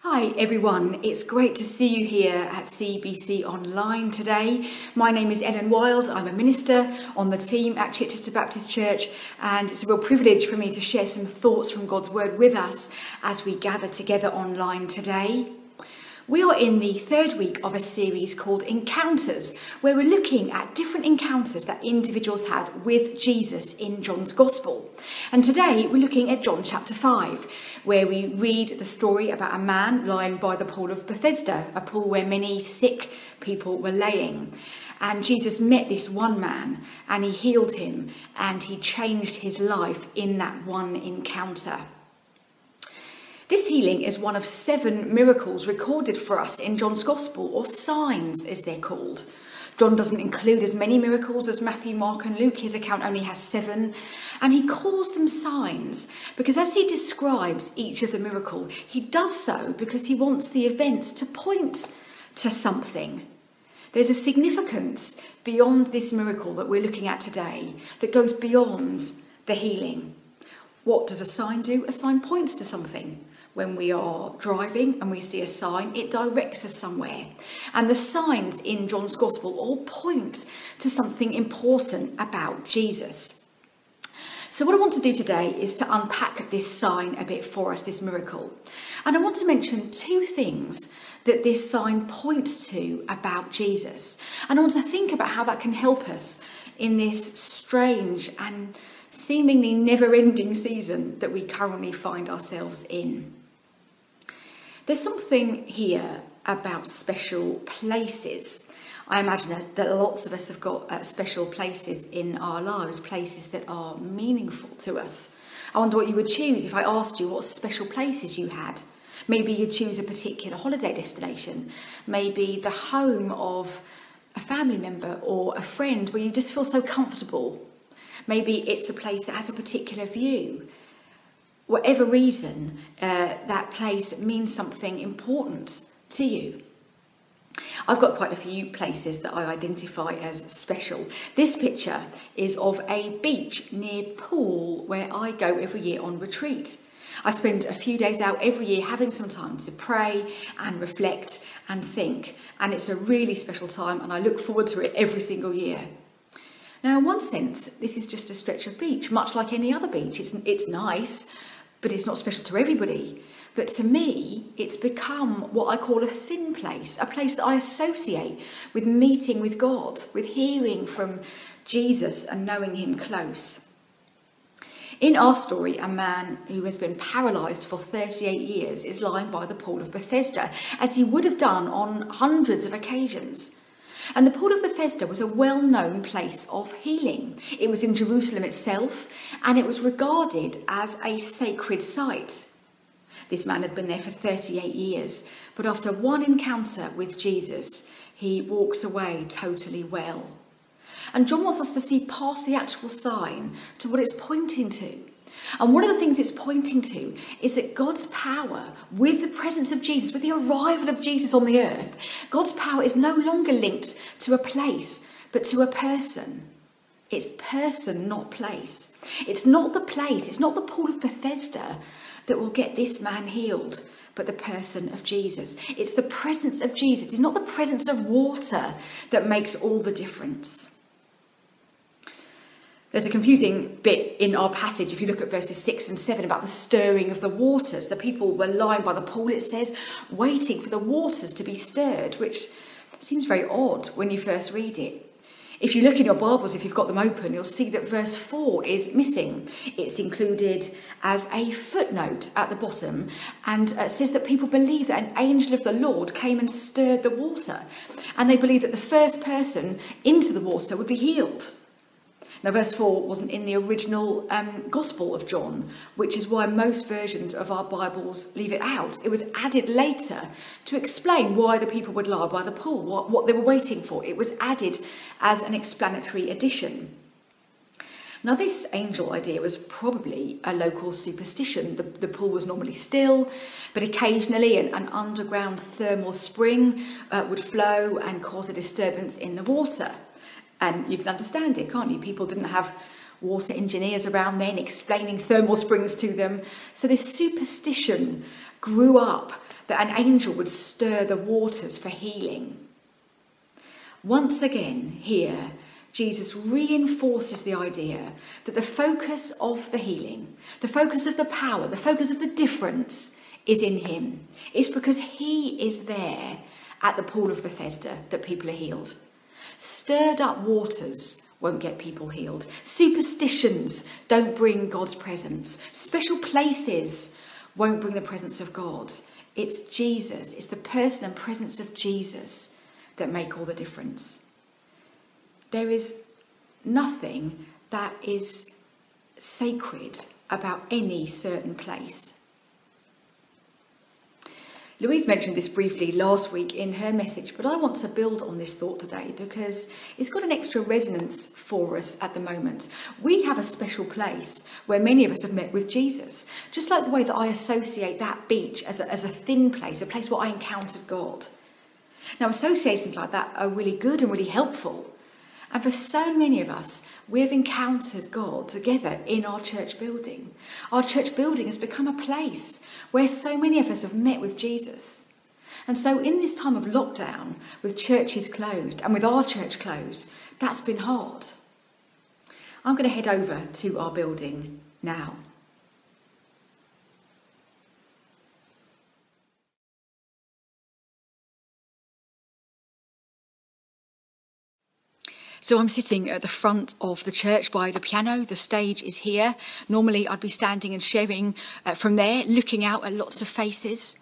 Hi everyone, it's great to see you here at CBC Online today. My name is Ellen Wild, I'm a minister on the team at Chichester Baptist Church, and it's a real privilege for me to share some thoughts from God's Word with us as we gather together online today. We are in the third week of a series called Encounters, where we're looking at different encounters that individuals had with Jesus in John's Gospel. And today we're looking at John chapter 5, where we read the story about a man lying by the pool of Bethesda, a pool where many sick people were laying. And Jesus met this one man and he healed him and he changed his life in that one encounter. This healing is one of seven miracles recorded for us in John's Gospel, or signs as they're called. John doesn't include as many miracles as Matthew, Mark, and Luke. His account only has seven. And he calls them signs because as he describes each of the miracle, he does so because he wants the events to point to something. There's a significance beyond this miracle that we're looking at today that goes beyond the healing. What does a sign do? A sign points to something when we are driving and we see a sign, it directs us somewhere. And the signs in John's Gospel all point to something important about Jesus. So, what I want to do today is to unpack this sign a bit for us, this miracle. And I want to mention two things that this sign points to about Jesus. And I want to think about how that can help us in this strange and seemingly never ending season that we currently find ourselves in. There's something here about special places. I imagine that lots of us have got uh, special places in our lives, places that are meaningful to us. I wonder what you would choose if I asked you what special places you had. Maybe you'd choose a particular holiday destination, maybe the home of a family member or a friend where you just feel so comfortable. Maybe it's a place that has a particular view whatever reason, uh, that place means something important to you. I've got quite a few places that I identify as special. This picture is of a beach near Poole where I go every year on retreat. I spend a few days out every year having some time to pray and reflect and think, and it's a really special time, and I look forward to it every single year. Now, in one sense, this is just a stretch of beach, much like any other beach. It's, it's nice, but it's not special to everybody. But to me, it's become what I call a thin place, a place that I associate with meeting with God, with hearing from Jesus and knowing Him close. In our story, a man who has been paralysed for 38 years is lying by the pool of Bethesda, as he would have done on hundreds of occasions. And the Pool of Bethesda was a well known place of healing. It was in Jerusalem itself, and it was regarded as a sacred site. This man had been there for 38 years, but after one encounter with Jesus, he walks away totally well. And John wants us to see past the actual sign to what it's pointing to. And one of the things it's pointing to is that God's power, with the presence of Jesus, with the arrival of Jesus on the earth, God's power is no longer linked to a place, but to a person. It's person, not place. It's not the place, it's not the pool of Bethesda that will get this man healed, but the person of Jesus. It's the presence of Jesus. It's not the presence of water that makes all the difference. There's a confusing bit in our passage if you look at verses 6 and 7 about the stirring of the waters. The people were lying by the pool, it says, waiting for the waters to be stirred, which seems very odd when you first read it. If you look in your Bibles, if you've got them open, you'll see that verse 4 is missing. It's included as a footnote at the bottom and says that people believe that an angel of the Lord came and stirred the water. And they believe that the first person into the water would be healed. Now, verse 4 wasn't in the original um, Gospel of John, which is why most versions of our Bibles leave it out. It was added later to explain why the people would lie by the pool, what, what they were waiting for. It was added as an explanatory addition. Now, this angel idea was probably a local superstition. The, the pool was normally still, but occasionally an, an underground thermal spring uh, would flow and cause a disturbance in the water. And you can understand it, can't you? People didn't have water engineers around then explaining thermal springs to them. So this superstition grew up that an angel would stir the waters for healing. Once again, here, Jesus reinforces the idea that the focus of the healing, the focus of the power, the focus of the difference is in Him. It's because He is there at the pool of Bethesda that people are healed. Stirred up waters won't get people healed. Superstitions don't bring God's presence. Special places won't bring the presence of God. It's Jesus, it's the person and presence of Jesus that make all the difference. There is nothing that is sacred about any certain place. Louise mentioned this briefly last week in her message, but I want to build on this thought today because it's got an extra resonance for us at the moment. We have a special place where many of us have met with Jesus, just like the way that I associate that beach as a, as a thin place, a place where I encountered God. Now, associations like that are really good and really helpful. And for so many of us, we've encountered God together in our church building. Our church building has become a place where so many of us have met with Jesus. And so, in this time of lockdown, with churches closed and with our church closed, that's been hard. I'm going to head over to our building now. So I'm sitting at the front of the church by the piano. The stage is here. Normally I'd be standing and sharing uh, from there, looking out at lots of faces.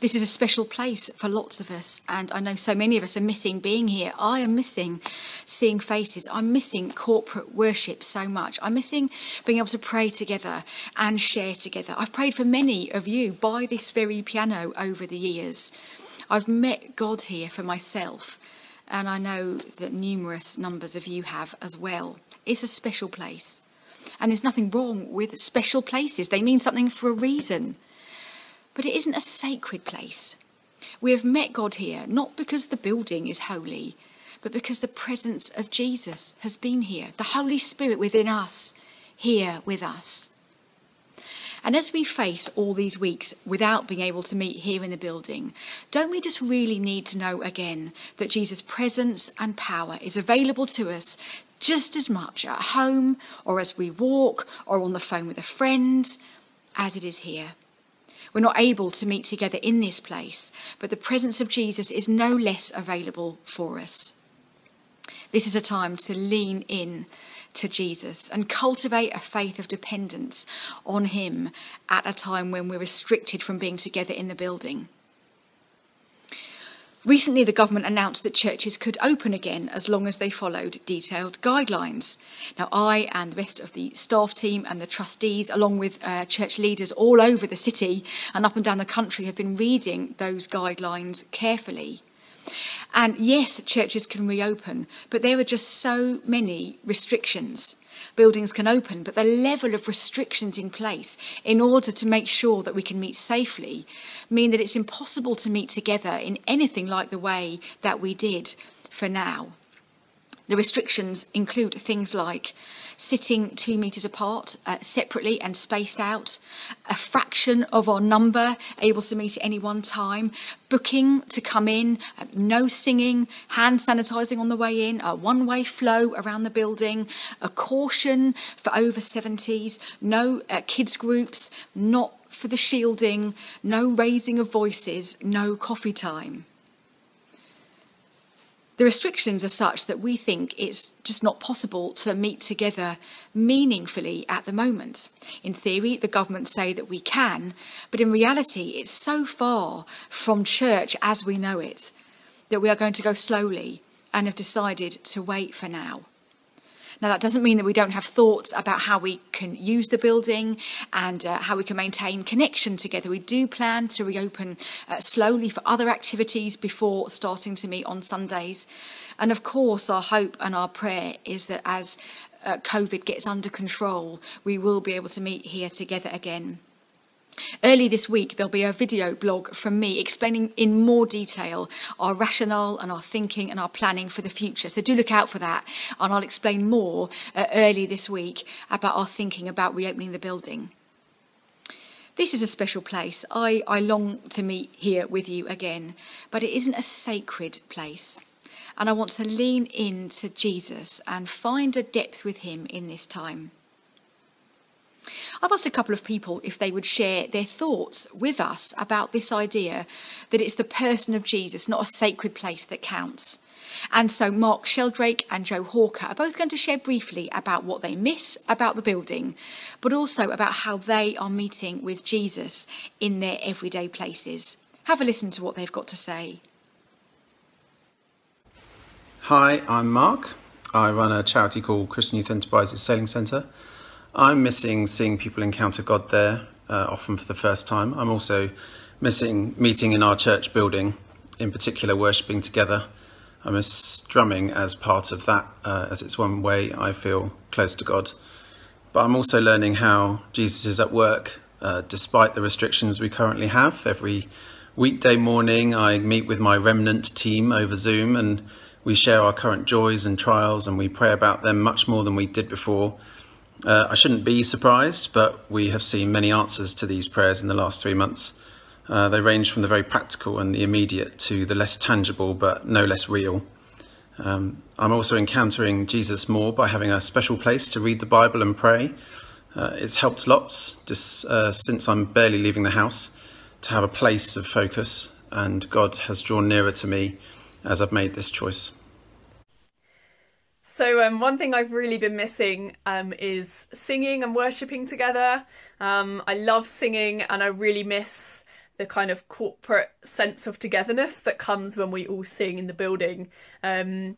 This is a special place for lots of us, and I know so many of us are missing being here. I am missing seeing faces. I'm missing corporate worship so much. I'm missing being able to pray together and share together. I've prayed for many of you by this very piano over the years. I've met God here for myself and I know that numerous numbers of you have as well. It's a special place. And there's nothing wrong with special places, they mean something for a reason. But it isn't a sacred place. We have met God here not because the building is holy, but because the presence of Jesus has been here, the Holy Spirit within us, here with us. And as we face all these weeks without being able to meet here in the building, don't we just really need to know again that Jesus' presence and power is available to us just as much at home or as we walk or on the phone with a friend as it is here? We're not able to meet together in this place, but the presence of Jesus is no less available for us. This is a time to lean in to Jesus and cultivate a faith of dependence on Him at a time when we're restricted from being together in the building. Recently, the government announced that churches could open again as long as they followed detailed guidelines. Now, I and the rest of the staff team and the trustees, along with uh, church leaders all over the city and up and down the country, have been reading those guidelines carefully. And yes, churches can reopen, but there are just so many restrictions. Buildings can open, but the level of restrictions in place in order to make sure that we can meet safely mean that it's impossible to meet together in anything like the way that we did for now. The restrictions include things like sitting two metres apart, uh, separately and spaced out, a fraction of our number able to meet at any one time, booking to come in, uh, no singing, hand sanitising on the way in, a one way flow around the building, a caution for over 70s, no uh, kids groups, not for the shielding, no raising of voices, no coffee time. The restrictions are such that we think it's just not possible to meet together meaningfully at the moment. In theory, the government say that we can, but in reality, it's so far from church as we know it that we are going to go slowly and have decided to wait for now. Now, that doesn't mean that we don't have thoughts about how we can use the building and uh, how we can maintain connection together. We do plan to reopen uh, slowly for other activities before starting to meet on Sundays. And of course, our hope and our prayer is that as uh, COVID gets under control, we will be able to meet here together again. Early this week, there'll be a video blog from me explaining in more detail our rationale and our thinking and our planning for the future. So do look out for that, and I'll explain more uh, early this week about our thinking about reopening the building. This is a special place. I, I long to meet here with you again, but it isn't a sacred place. And I want to lean into Jesus and find a depth with him in this time. I've asked a couple of people if they would share their thoughts with us about this idea that it's the person of Jesus, not a sacred place, that counts. And so Mark Sheldrake and Joe Hawker are both going to share briefly about what they miss about the building, but also about how they are meeting with Jesus in their everyday places. Have a listen to what they've got to say. Hi, I'm Mark. I run a charity called Christian Youth Enterprises Sailing Centre I'm missing seeing people encounter God there, uh, often for the first time. I'm also missing meeting in our church building, in particular, worshipping together. I miss drumming as part of that, uh, as it's one way I feel close to God. But I'm also learning how Jesus is at work uh, despite the restrictions we currently have. Every weekday morning, I meet with my remnant team over Zoom and we share our current joys and trials and we pray about them much more than we did before. Uh, I shouldn't be surprised, but we have seen many answers to these prayers in the last three months. Uh, they range from the very practical and the immediate to the less tangible but no less real. Um, I'm also encountering Jesus more by having a special place to read the Bible and pray. Uh, it's helped lots just, uh, since I'm barely leaving the house to have a place of focus, and God has drawn nearer to me as I've made this choice. So um, one thing I've really been missing um, is singing and worshipping together. Um, I love singing, and I really miss the kind of corporate sense of togetherness that comes when we all sing in the building. Um,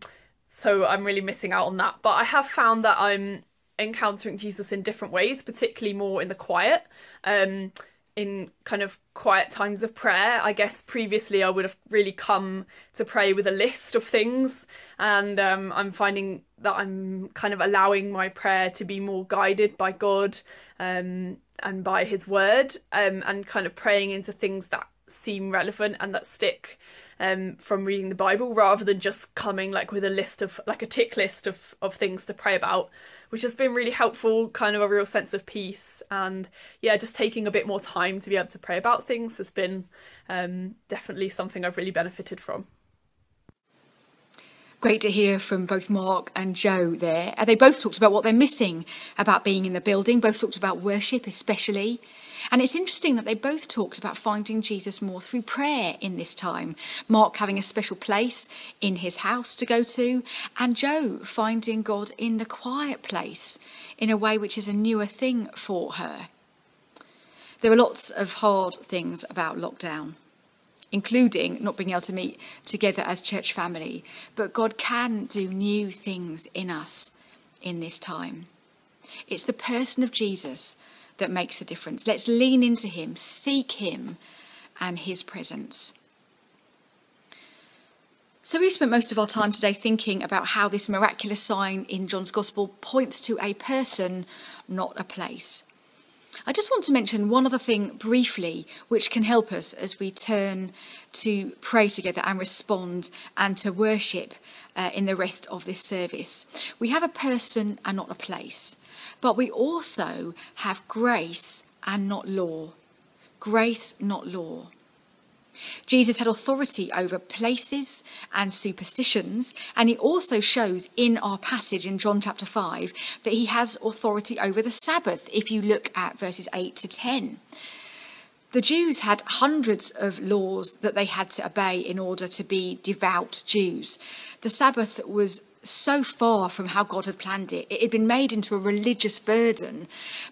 so I'm really missing out on that. But I have found that I'm encountering Jesus in different ways, particularly more in the quiet. Um, in kind of quiet times of prayer. I guess previously I would have really come to pray with a list of things, and um, I'm finding that I'm kind of allowing my prayer to be more guided by God um, and by His Word, um, and kind of praying into things that seem relevant and that stick um, from reading the Bible rather than just coming like with a list of like a tick list of, of things to pray about, which has been really helpful, kind of a real sense of peace. And yeah, just taking a bit more time to be able to pray about things has been um, definitely something I've really benefited from. Great to hear from both Mark and Joe there. Uh, they both talked about what they're missing about being in the building, both talked about worship, especially. And it's interesting that they both talked about finding Jesus more through prayer in this time. Mark having a special place in his house to go to, and Joe finding God in the quiet place in a way which is a newer thing for her. There are lots of hard things about lockdown including not being able to meet together as church family. But God can do new things in us in this time. It's the person of Jesus that makes the difference. Let's lean into him, seek him and his presence. So, we spent most of our time today thinking about how this miraculous sign in John's Gospel points to a person, not a place. I just want to mention one other thing briefly, which can help us as we turn to pray together and respond and to worship uh, in the rest of this service. We have a person and not a place, but we also have grace and not law. Grace, not law. Jesus had authority over places and superstitions, and he also shows in our passage in John chapter 5 that he has authority over the Sabbath, if you look at verses 8 to 10. The Jews had hundreds of laws that they had to obey in order to be devout Jews. The Sabbath was so far from how God had planned it. It had been made into a religious burden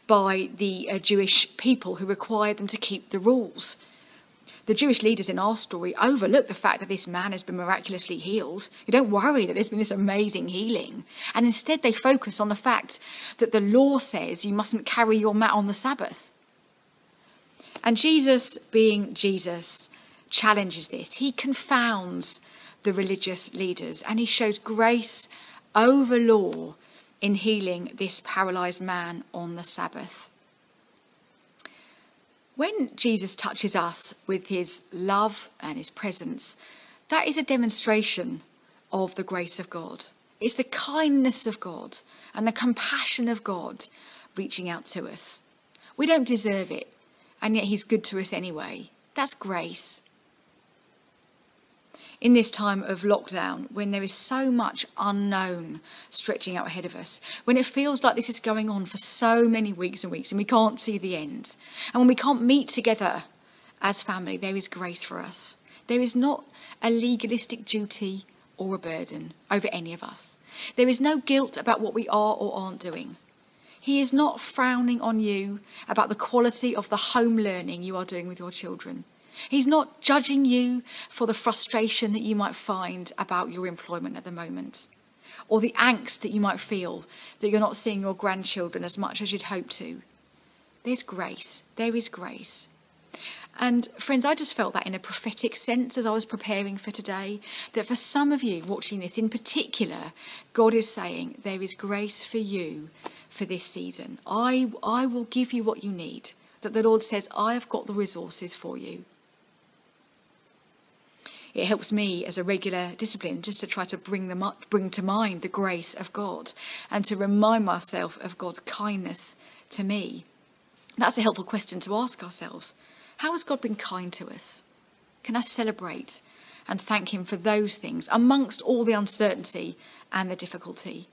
by the uh, Jewish people who required them to keep the rules the Jewish leaders in our story overlook the fact that this man has been miraculously healed. They don't worry that there's been this amazing healing. And instead, they focus on the fact that the law says you mustn't carry your mat on the Sabbath. And Jesus, being Jesus, challenges this. He confounds the religious leaders and he shows grace over law in healing this paralyzed man on the Sabbath. When Jesus touches us with his love and his presence, that is a demonstration of the grace of God. It's the kindness of God and the compassion of God reaching out to us. We don't deserve it, and yet He's good to us anyway. That's grace. In this time of lockdown, when there is so much unknown stretching out ahead of us, when it feels like this is going on for so many weeks and weeks and we can't see the end, and when we can't meet together as family, there is grace for us. There is not a legalistic duty or a burden over any of us. There is no guilt about what we are or aren't doing. He is not frowning on you about the quality of the home learning you are doing with your children. He's not judging you for the frustration that you might find about your employment at the moment, or the angst that you might feel that you're not seeing your grandchildren as much as you'd hope to. There's grace. There is grace. And friends, I just felt that in a prophetic sense as I was preparing for today, that for some of you watching this in particular, God is saying, There is grace for you for this season. I, I will give you what you need. That the Lord says, I have got the resources for you. It helps me as a regular discipline just to try to bring them up, bring to mind the grace of God and to remind myself of God's kindness to me. That's a helpful question to ask ourselves. How has God been kind to us? Can I celebrate and thank Him for those things amongst all the uncertainty and the difficulty?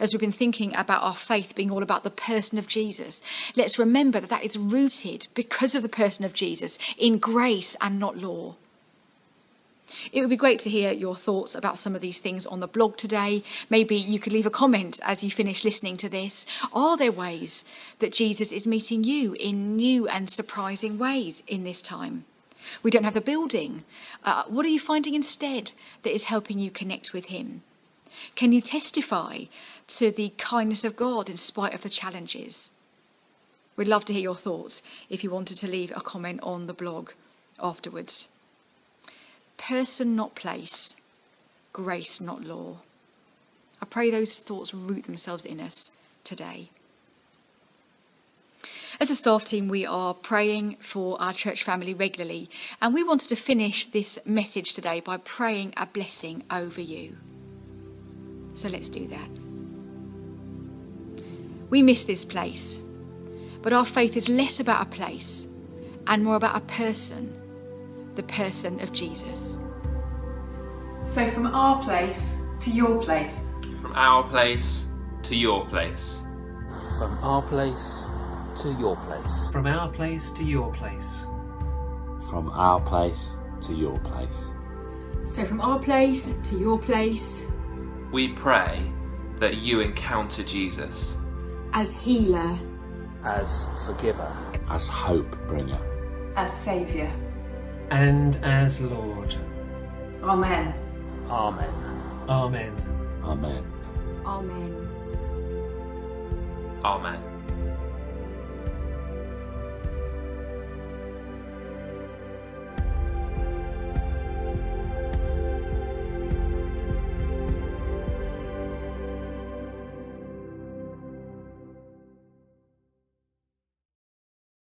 As we've been thinking about our faith being all about the person of Jesus, let's remember that that is rooted because of the person of Jesus in grace and not law. It would be great to hear your thoughts about some of these things on the blog today. Maybe you could leave a comment as you finish listening to this. Are there ways that Jesus is meeting you in new and surprising ways in this time? We don't have the building. Uh, what are you finding instead that is helping you connect with Him? Can you testify to the kindness of God in spite of the challenges? We'd love to hear your thoughts if you wanted to leave a comment on the blog afterwards person, not place, grace, not law. I pray those thoughts root themselves in us today. As a staff team, we are praying for our church family regularly, and we wanted to finish this message today by praying a blessing over you. So let's do that. We miss this place, but our faith is less about a place and more about a person the person of Jesus. So, from our place to your place. From our place to your place. From our place to your place. From our place to your place. From our place to your place. So, from our place to your place, we pray that you encounter Jesus as healer, as forgiver, as hope bringer, as saviour and as Lord. Amen. Amen. Amen. Amen. Amen. Amen.